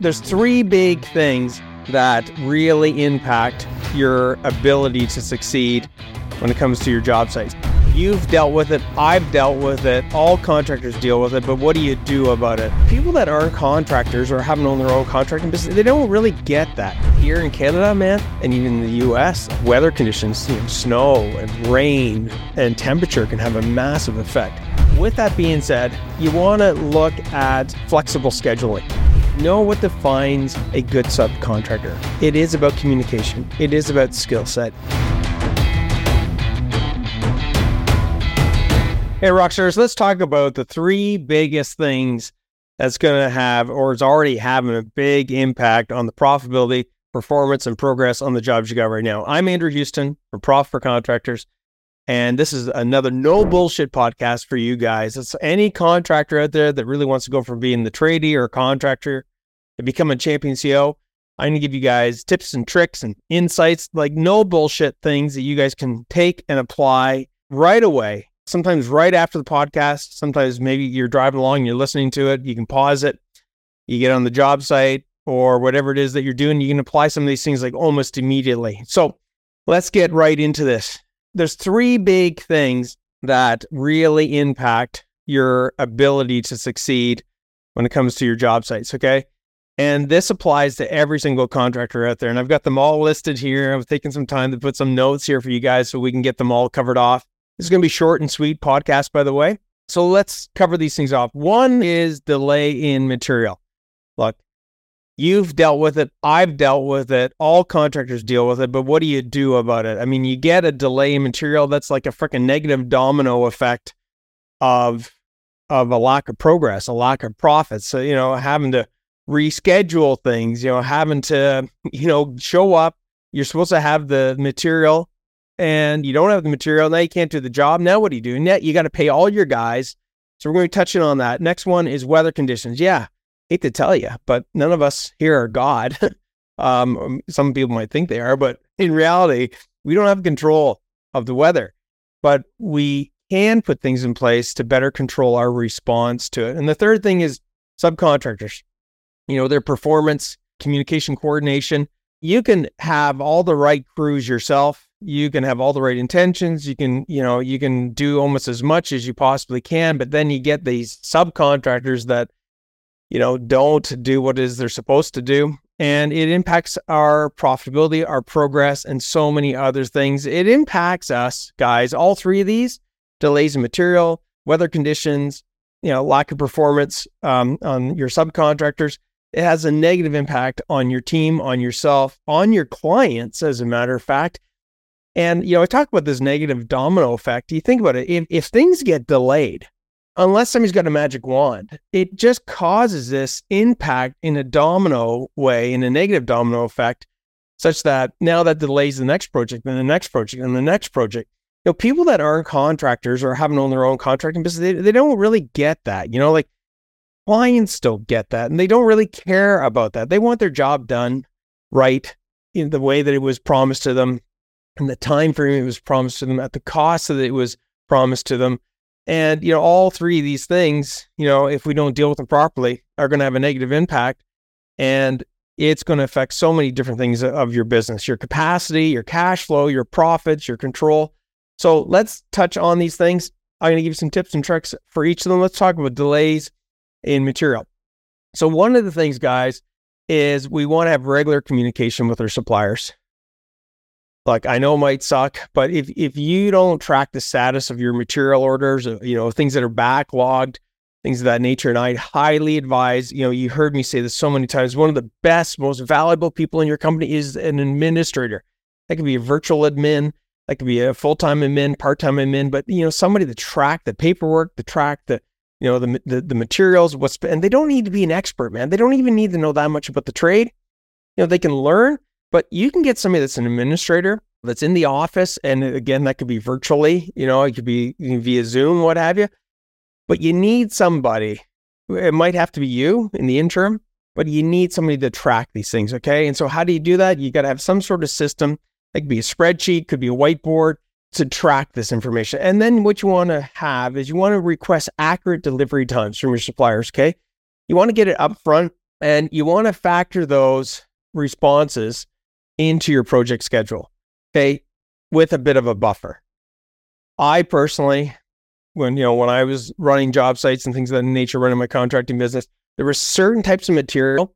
There's three big things that really impact your ability to succeed when it comes to your job sites. You've dealt with it, I've dealt with it, all contractors deal with it, but what do you do about it? People that aren't contractors or haven't owned their own contracting business, they don't really get that. Here in Canada, man, and even in the US, weather conditions, you know, snow and rain and temperature can have a massive effect. With that being said, you want to look at flexible scheduling know what defines a good subcontractor. It is about communication, it is about skill set. Hey, Rockstars, let's talk about the three biggest things that's going to have or is already having a big impact on the profitability, performance, and progress on the jobs you got right now. I'm Andrew Houston from Profit for Contractors. And this is another no bullshit podcast for you guys. It's any contractor out there that really wants to go from being the tradie or contractor to become a champion CEO. I'm going to give you guys tips and tricks and insights, like no bullshit things that you guys can take and apply right away. Sometimes right after the podcast, sometimes maybe you're driving along, and you're listening to it, you can pause it, you get on the job site or whatever it is that you're doing, you can apply some of these things like almost immediately. So let's get right into this there's three big things that really impact your ability to succeed when it comes to your job sites. Okay. And this applies to every single contractor out there. And I've got them all listed here. I've taken some time to put some notes here for you guys so we can get them all covered off. This is going to be short and sweet podcast, by the way. So let's cover these things off. One is delay in material. Look, You've dealt with it. I've dealt with it. All contractors deal with it. But what do you do about it? I mean, you get a delay in material that's like a freaking negative domino effect of of a lack of progress, a lack of profits. So, you know, having to reschedule things, you know, having to, you know, show up. You're supposed to have the material and you don't have the material. Now you can't do the job. Now what do you do? Now you got to pay all your guys. So we're going to be touching on that. Next one is weather conditions. Yeah hate to tell you, but none of us here are God. um, some people might think they are, but in reality, we don't have control of the weather, but we can put things in place to better control our response to it. And the third thing is subcontractors, you know, their performance, communication coordination. You can have all the right crews yourself. You can have all the right intentions. You can, you know, you can do almost as much as you possibly can, but then you get these subcontractors that you know, don't do what is they're supposed to do. And it impacts our profitability, our progress, and so many other things. It impacts us, guys. All three of these delays in material, weather conditions, you know, lack of performance um, on your subcontractors. It has a negative impact on your team, on yourself, on your clients, as a matter of fact. And, you know, I talk about this negative domino effect. You think about it, if, if things get delayed, unless somebody's got a magic wand, it just causes this impact in a domino way, in a negative domino effect, such that now that delays the next project and the next project and the next project. You know, people that aren't contractors or haven't owned their own contracting business, they, they don't really get that. You know, like clients don't get that and they don't really care about that. They want their job done right in the way that it was promised to them and the time frame it was promised to them at the cost that it was promised to them and, you know, all three of these things, you know, if we don't deal with them properly, are going to have a negative impact. And it's going to affect so many different things of your business your capacity, your cash flow, your profits, your control. So let's touch on these things. I'm going to give you some tips and tricks for each of them. Let's talk about delays in material. So, one of the things, guys, is we want to have regular communication with our suppliers like I know might suck, but if if you don't track the status of your material orders, uh, you know, things that are backlogged, things of that nature, and I'd highly advise, you know, you heard me say this so many times, one of the best, most valuable people in your company is an administrator. That could be a virtual admin, that could be a full-time admin, part-time admin, but you know, somebody to track the paperwork, to track the you know the, the the materials what's and they don't need to be an expert man they don't even need to know that much about the trade you know they can learn but you can get somebody that's an administrator that's in the office. And uh, again, that could be virtually, you know, it could be via Zoom, what have you. But you need somebody. It might have to be you in the interim, but you need somebody to track these things. Okay. And so, how do you do that? You got to have some sort of system. It could be a spreadsheet, could be a whiteboard to track this information. And then what you want to have is you want to request accurate delivery times from your suppliers. Okay. You want to get it up front And you want to factor those responses into your project schedule, okay, with a bit of a buffer. I personally, when you know, when I was running job sites and things of that nature, running my contracting business, there were certain types of material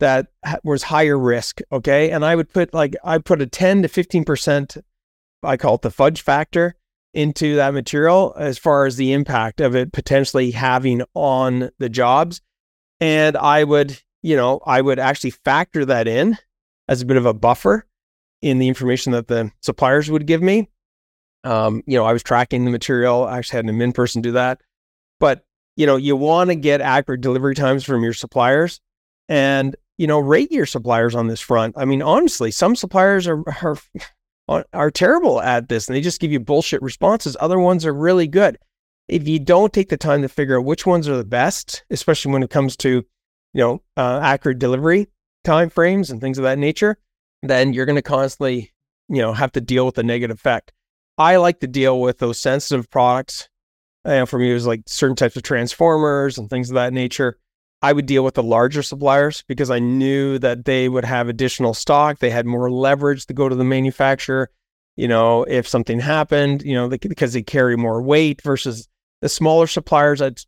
that was higher risk. Okay. And I would put like, I put a 10 to 15%, I call it the fudge factor into that material as far as the impact of it potentially having on the jobs. And I would, you know, I would actually factor that in as a bit of a buffer in the information that the suppliers would give me. Um, you know, I was tracking the material. I actually had an in person do that. But, you know, you want to get accurate delivery times from your suppliers. And you know, rate your suppliers on this front. I mean, honestly, some suppliers are, are are terrible at this and they just give you bullshit responses. Other ones are really good. If you don't take the time to figure out which ones are the best, especially when it comes to, you know, uh, accurate delivery time frames and things of that nature, then you're going to constantly, you know, have to deal with the negative effect. I like to deal with those sensitive products. And for me, it was like certain types of transformers and things of that nature I would deal with the larger suppliers because I knew that they would have additional stock. They had more leverage to go to the manufacturer. You know, if something happened, you know, they, because they carry more weight versus the smaller suppliers. I'd,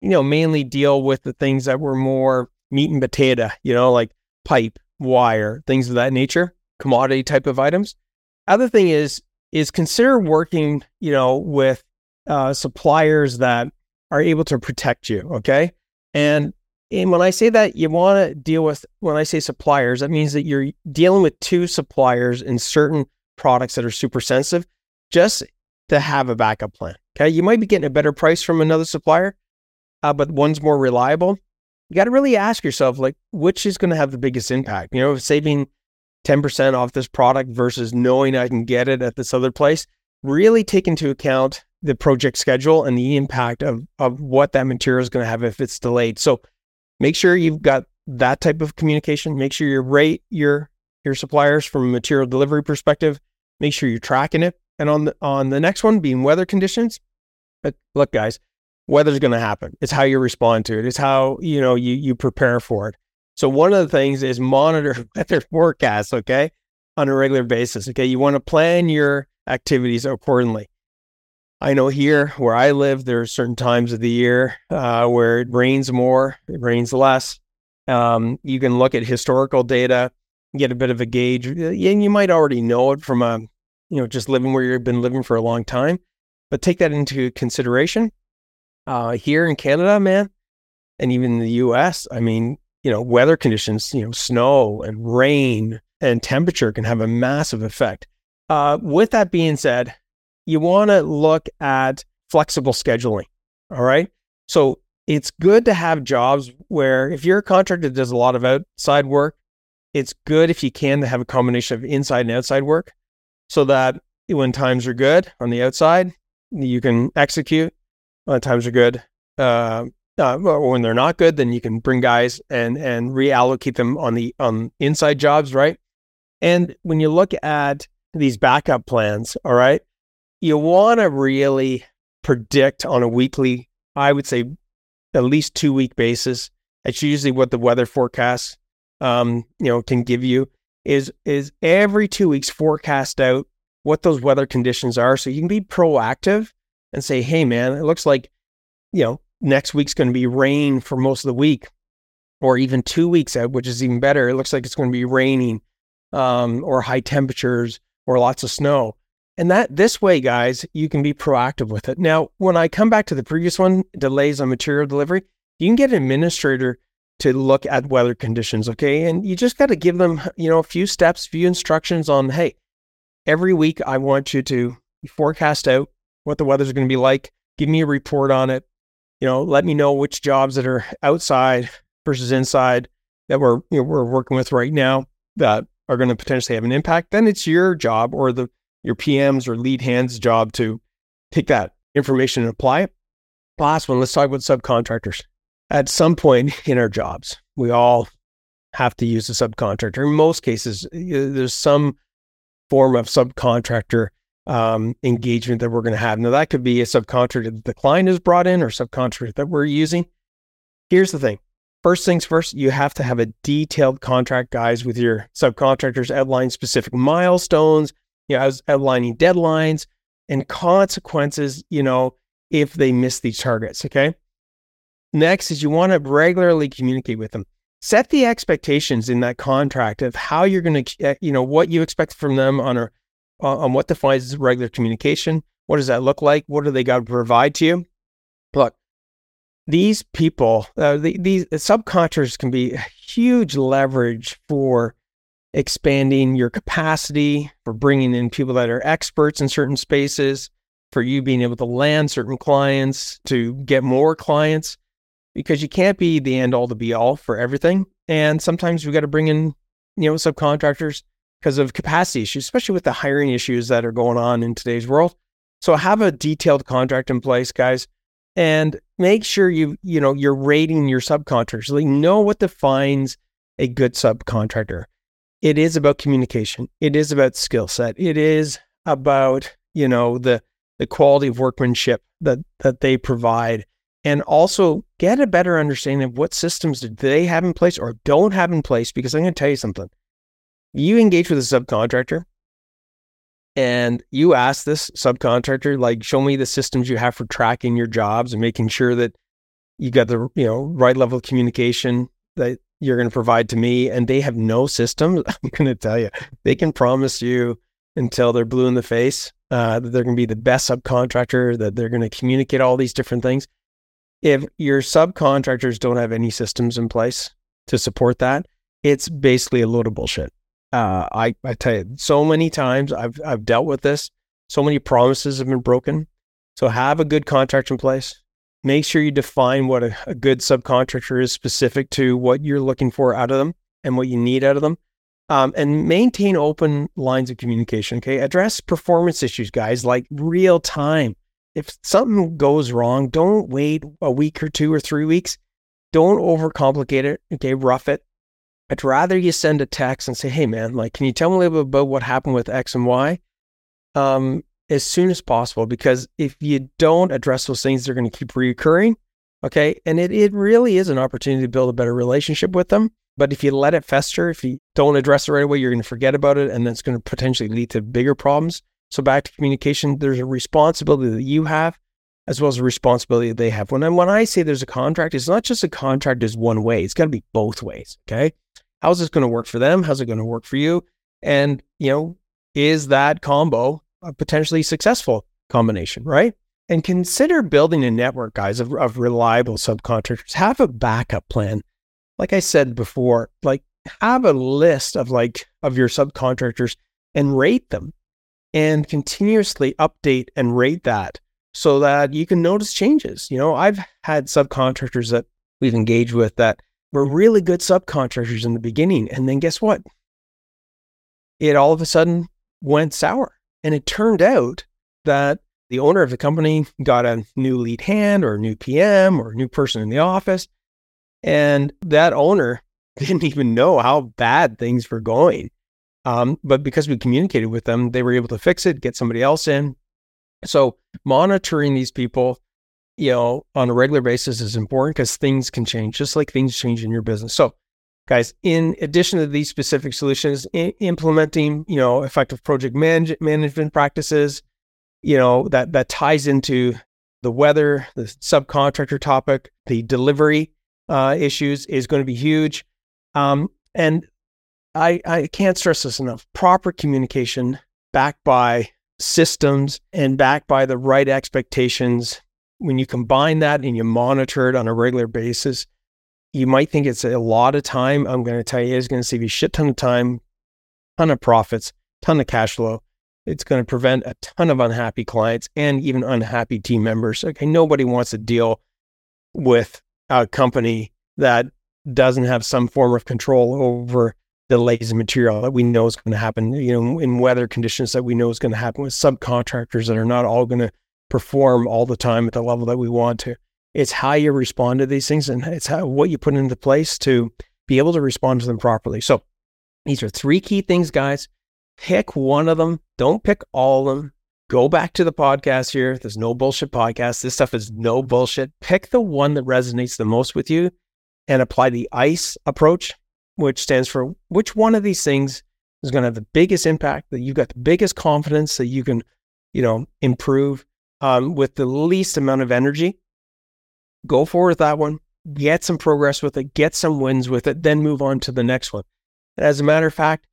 you know, mainly deal with the things that were more meat and potato, you know, like pipe, wire, things of that nature, commodity type of items. Other thing is, is consider working, you know, with uh, suppliers that are able to protect you. Okay. And and when I say that, you want to deal with, when I say suppliers, that means that you're dealing with two suppliers in certain products that are super sensitive just to have a backup plan. Okay. You might be getting a better price from another supplier, uh, but one's more reliable. You got to really ask yourself, like, which is going to have the biggest impact? You know, saving 10% off this product versus knowing I can get it at this other place. Really take into account the project schedule and the impact of, of what that material is going to have if it's delayed. So, make sure you've got that type of communication. Make sure you rate your your suppliers from a material delivery perspective. Make sure you're tracking it. And on the on the next one being weather conditions, But look, guys, weather's going to happen. It's how you respond to it. It's how you know you you prepare for it. So one of the things is monitor weather forecasts. Okay, on a regular basis. Okay, you want to plan your activities accordingly. I know here where I live, there are certain times of the year uh, where it rains more, it rains less. Um, you can look at historical data, get a bit of a gauge, and you might already know it from a, you know, just living where you've been living for a long time. But take that into consideration. Uh, here in Canada, man, and even in the U.S., I mean, you know, weather conditions, you know, snow and rain and temperature can have a massive effect. Uh, with that being said, you want to look at flexible scheduling. All right. So it's good to have jobs where if you're a contractor that does a lot of outside work, it's good if you can to have a combination of inside and outside work so that when times are good on the outside, you can execute. When times are good, uh, uh, when they're not good, then you can bring guys and and reallocate them on the on inside jobs, right? And when you look at these backup plans, all right, you want to really predict on a weekly, I would say at least two week basis. That's usually what the weather forecast, um, you know, can give you is, is every two weeks forecast out what those weather conditions are. So you can be proactive and say, Hey man, it looks like, you know, next week's going to be rain for most of the week or even two weeks out, which is even better. It looks like it's going to be raining, um, or high temperatures or lots of snow. And that this way, guys, you can be proactive with it. Now, when I come back to the previous one, delays on material delivery, you can get an administrator to look at weather conditions. Okay. And you just got to give them, you know, a few steps, few instructions on, hey, every week I want you to forecast out what the weather's going to be like. Give me a report on it. You know, let me know which jobs that are outside versus inside that we're you know, we're working with right now that are going to potentially have an impact. Then it's your job or the your PM's or lead hand's job to take that information and apply it. Last one, let's talk about subcontractors. At some point in our jobs, we all have to use a subcontractor. In most cases, there's some form of subcontractor um, engagement that we're going to have. Now, that could be a subcontractor that the client has brought in or subcontractor that we're using. Here's the thing first things first, you have to have a detailed contract, guys, with your subcontractors, outline specific milestones, you know, I was outlining deadlines and consequences, you know, if they miss these targets. Okay. Next is you want to regularly communicate with them. Set the expectations in that contract of how you're going to, eh, you know, what you expect from them on a, on what defines regular communication. What does that look like? What do they got to provide to you? Look, these people, uh, the, these subcontractors can be huge leverage for expanding your capacity, for bringing in people that are experts in certain spaces, for you being able to land certain clients, to get more clients, because you can't be the end all to be all for everything. And sometimes we got to bring in, you know, subcontractors because of capacity issues, especially with the hiring issues that are going on in today's world. So have a detailed contract in place, guys and make sure you you know you're rating your subcontractors. Like know what defines a good subcontractor. It is about communication. It is about skill set. It is about you know the the quality of workmanship that that they provide. And also get a better understanding of what systems do they have in place or don't have in place because i'm going to tell you something you engage with a subcontractor and you ask this subcontractor like show me the systems you have for tracking your jobs and making sure that you got the you know right level of communication that you're going to provide to me and they have no systems i'm going to tell you they can promise you until they're blue in the face uh, that they're going to be the best subcontractor that they're going to communicate all these different things. If your subcontractors don't have any systems in place to support that it's basically a load of bullshit uh, I, I tell you, so many times I've, I've dealt with this. So many promises have been broken. So have a good contract in place. Make sure you define what a, a good subcontractor is specific to what you're looking for out of them and what you need out of them. Um, and maintain open lines of communication. Okay. Address performance issues, guys, like real time. If something goes wrong, don't wait a week or two or three weeks. Don't overcomplicate it. Okay. Rough it. I'd rather you send a text and say, hey, man, like, can you tell me a little bit about what happened with X and Y? Um, as soon as possible, because if you don't address those things, they're going to keep reoccurring. Okay. And it, it really is an opportunity to build a better relationship with them. But if you let it fester, if you don't address it right away, you're going to forget about it. And that's going to potentially lead to bigger problems. So back to communication, there's a responsibility that you have as well as a responsibility that they have. When I, when I say there's a contract, it's not just a contract is one way. It's got to be both ways. Okay. How's this going to work for them? How's it going to work for you? And, you know, is that combo a potentially successful combination, right? And consider building a network, guys, of, of reliable subcontractors. Have a backup plan. Like I said before, like have a list of like of your subcontractors and rate them and continuously update and rate that so that you can notice changes. You know, I've had subcontractors that we've engaged with that were really good subcontractors in the beginning. And then guess what? It all of a sudden went sour. And it turned out that the owner of the company got a new lead hand or a new PM or a new person in the office. And that owner didn't even know how bad things were going. Um, but because we communicated with them, they were able to fix it, get somebody else in. So monitoring these people you know, on a regular basis is important because things can change, just like things change in your business. So, guys, in addition to these specific solutions, I- implementing, you know, effective project manage- management practices, you know, that that ties into the weather, the subcontractor topic, the delivery uh, issues is going to be huge. Um, and I, I can't stress this enough. Proper communication backed by systems and backed by the right expectations when you combine that and you monitor it on a regular basis, you might think it's a lot of time. I'm going to tell you, it's going to save you a shit ton of time, ton of profits, ton of cash flow. It's going to prevent a ton of unhappy clients and even unhappy team members. Okay, nobody wants to deal with a company that doesn't have some form of control over the lazy material that we know is going to happen. You know, in weather conditions that we know is going to happen with subcontractors that are not all going to perform all the time at the level that we want to. It's how you respond to these things and it's how what you put into place to be able to respond to them properly. So these are three key things, guys. Pick one of them. Don't pick all of them. Go back to the podcast here. There's no bullshit podcast. This stuff is no bullshit. Pick the one that resonates the most with you and apply the ICE approach, which stands for which one of these things is going to have the biggest impact, that you've got the biggest confidence that you can, you know, improve um, with the least amount of energy. Go forward with that one, get some progress with it, get some wins with it, then move on to the next one. And as a matter of fact,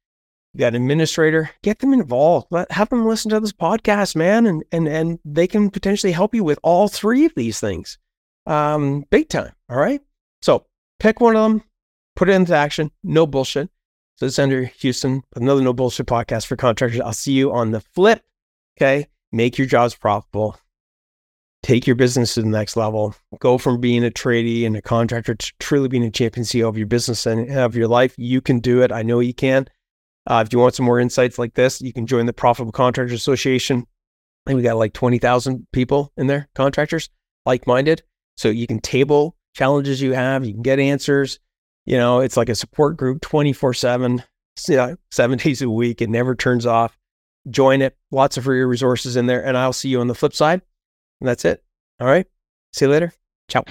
you got an administrator, get them involved. Let have them listen to this podcast, man, and and and they can potentially help you with all three of these things. Um, big time. All right. So pick one of them, put it into action. No bullshit. So it's Andrew Houston, another no bullshit podcast for contractors. I'll see you on the flip. Okay. Make your jobs profitable. Take your business to the next level. Go from being a tradie and a contractor to truly being a champion CEO of your business and of your life. You can do it. I know you can. Uh, if you want some more insights like this, you can join the Profitable Contractors Association. I think we got like 20,000 people in there, contractors, like minded. So you can table challenges you have, you can get answers. You know, it's like a support group 24 7, seven days a week. It never turns off. Join it. Lots of free resources in there. And I'll see you on the flip side. And that's it. All right. See you later. Ciao.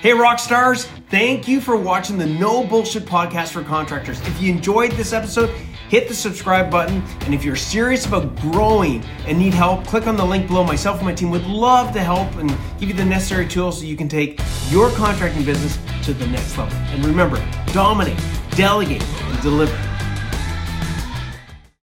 Hey, rock stars! Thank you for watching the No Bullshit Podcast for Contractors. If you enjoyed this episode, hit the subscribe button. And if you're serious about growing and need help, click on the link below. Myself and my team would love to help and give you the necessary tools so you can take your contracting business to the next level. And remember, dominate, delegate, and deliver.